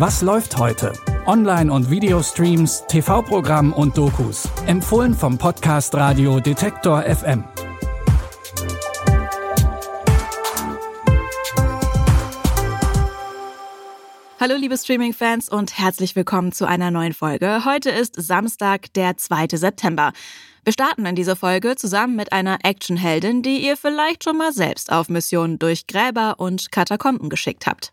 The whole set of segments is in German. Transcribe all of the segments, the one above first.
Was läuft heute? Online- und Videostreams, TV-Programm und Dokus. Empfohlen vom Podcast Radio Detektor FM. Hallo liebe Streaming-Fans und herzlich willkommen zu einer neuen Folge. Heute ist Samstag, der 2. September. Wir starten in dieser Folge zusammen mit einer Actionheldin, die ihr vielleicht schon mal selbst auf Missionen durch Gräber und Katakomben geschickt habt.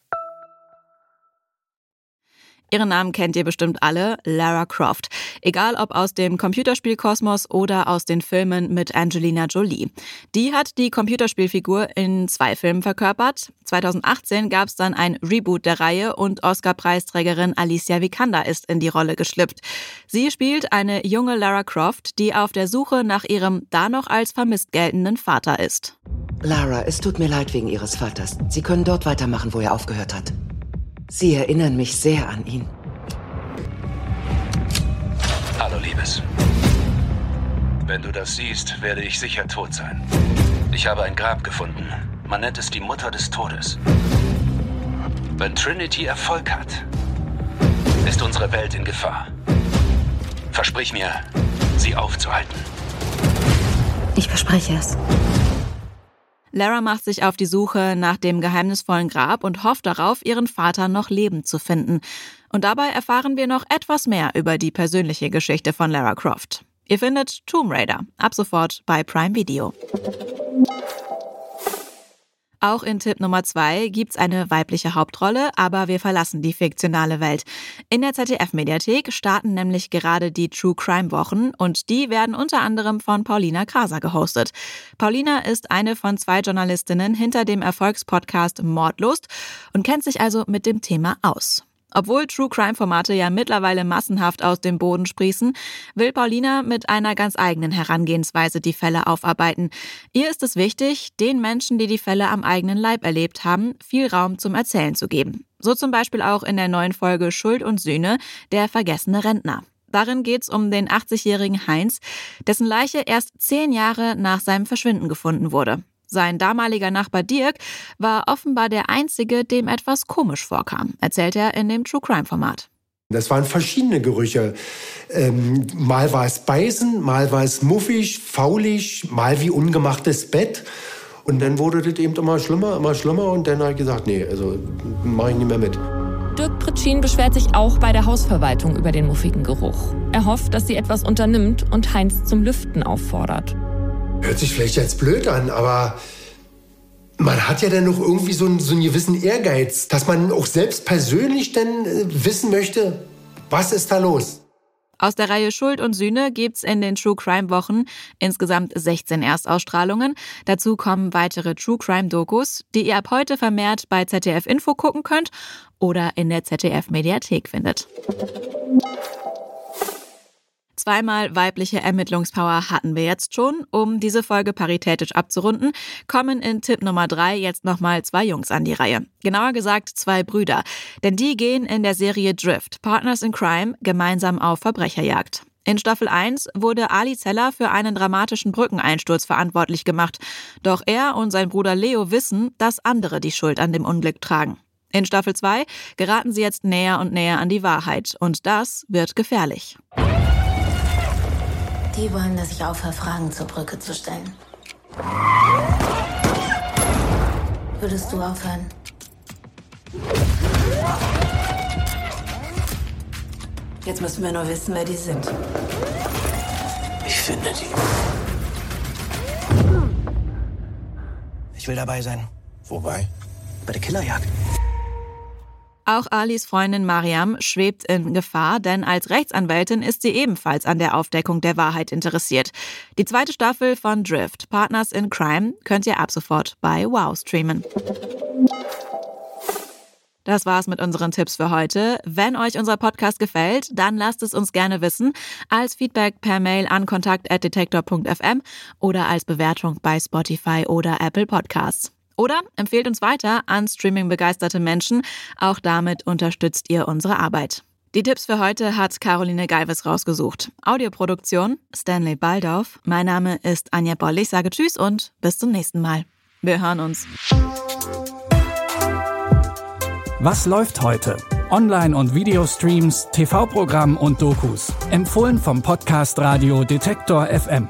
Ihren Namen kennt ihr bestimmt alle, Lara Croft. Egal ob aus dem Computerspielkosmos oder aus den Filmen mit Angelina Jolie. Die hat die Computerspielfigur in zwei Filmen verkörpert. 2018 gab es dann ein Reboot der Reihe und Oscar-Preisträgerin Alicia Vikander ist in die Rolle geschlüpft. Sie spielt eine junge Lara Croft, die auf der Suche nach ihrem da noch als vermisst geltenden Vater ist. Lara, es tut mir leid wegen Ihres Vaters. Sie können dort weitermachen, wo er aufgehört hat. Sie erinnern mich sehr an ihn. Hallo, Liebes. Wenn du das siehst, werde ich sicher tot sein. Ich habe ein Grab gefunden. Man nennt es die Mutter des Todes. Wenn Trinity Erfolg hat, ist unsere Welt in Gefahr. Versprich mir, sie aufzuhalten. Ich verspreche es. Lara macht sich auf die Suche nach dem geheimnisvollen Grab und hofft darauf, ihren Vater noch lebend zu finden. Und dabei erfahren wir noch etwas mehr über die persönliche Geschichte von Lara Croft. Ihr findet Tomb Raider ab sofort bei Prime Video. Auch in Tipp Nummer zwei gibt's eine weibliche Hauptrolle, aber wir verlassen die fiktionale Welt. In der ZDF-Mediathek starten nämlich gerade die True Crime Wochen und die werden unter anderem von Paulina Kraser gehostet. Paulina ist eine von zwei Journalistinnen hinter dem Erfolgspodcast Mordlust und kennt sich also mit dem Thema aus. Obwohl True Crime Formate ja mittlerweile massenhaft aus dem Boden sprießen, will Paulina mit einer ganz eigenen Herangehensweise die Fälle aufarbeiten. Ihr ist es wichtig, den Menschen, die die Fälle am eigenen Leib erlebt haben, viel Raum zum Erzählen zu geben. So zum Beispiel auch in der neuen Folge Schuld und Sühne, der vergessene Rentner. Darin geht's um den 80-jährigen Heinz, dessen Leiche erst zehn Jahre nach seinem Verschwinden gefunden wurde. Sein damaliger Nachbar Dirk war offenbar der Einzige, dem etwas komisch vorkam, erzählt er in dem True Crime Format. Das waren verschiedene Gerüche. Ähm, mal war es beißen, mal war es muffig, faulig, mal wie ungemachtes Bett. Und dann wurde das eben immer schlimmer, immer schlimmer. Und dann habe ich gesagt, nee, also mache ich nicht mehr mit. Dirk Pritschin beschwert sich auch bei der Hausverwaltung über den muffigen Geruch. Er hofft, dass sie etwas unternimmt und Heinz zum Lüften auffordert. Hört sich vielleicht jetzt blöd an, aber man hat ja dann noch irgendwie so einen, so einen gewissen Ehrgeiz, dass man auch selbst persönlich dann äh, wissen möchte, was ist da los. Aus der Reihe Schuld und Sühne gibt's in den True Crime Wochen insgesamt 16 Erstausstrahlungen. Dazu kommen weitere True Crime Dokus, die ihr ab heute vermehrt bei ZDF Info gucken könnt oder in der ZDF Mediathek findet. Zweimal weibliche Ermittlungspower hatten wir jetzt schon. Um diese Folge paritätisch abzurunden, kommen in Tipp Nummer drei jetzt nochmal zwei Jungs an die Reihe. Genauer gesagt zwei Brüder. Denn die gehen in der Serie Drift, Partners in Crime, gemeinsam auf Verbrecherjagd. In Staffel 1 wurde Ali Zeller für einen dramatischen Brückeneinsturz verantwortlich gemacht. Doch er und sein Bruder Leo wissen, dass andere die Schuld an dem Unglück tragen. In Staffel 2 geraten sie jetzt näher und näher an die Wahrheit. Und das wird gefährlich. Die wollen, dass ich aufhöre, Fragen zur Brücke zu stellen. Würdest du aufhören? Jetzt müssen wir nur wissen, wer die sind. Ich finde die. Ich will dabei sein. Wobei? Bei der Killerjagd. Auch Alis Freundin Mariam schwebt in Gefahr, denn als Rechtsanwältin ist sie ebenfalls an der Aufdeckung der Wahrheit interessiert. Die zweite Staffel von Drift, Partners in Crime, könnt ihr ab sofort bei Wow streamen. Das war's mit unseren Tipps für heute. Wenn euch unser Podcast gefällt, dann lasst es uns gerne wissen. Als Feedback per Mail an kontakt.detektor.fm oder als Bewertung bei Spotify oder Apple Podcasts. Oder empfehlt uns weiter an streaming-begeisterte Menschen. Auch damit unterstützt ihr unsere Arbeit. Die Tipps für heute hat Caroline Galvis rausgesucht. Audioproduktion Stanley Baldauf. Mein Name ist Anja Boll. Ich sage Tschüss und bis zum nächsten Mal. Wir hören uns. Was läuft heute? Online- und Videostreams, TV-Programm und Dokus. Empfohlen vom Podcast Radio Detektor FM.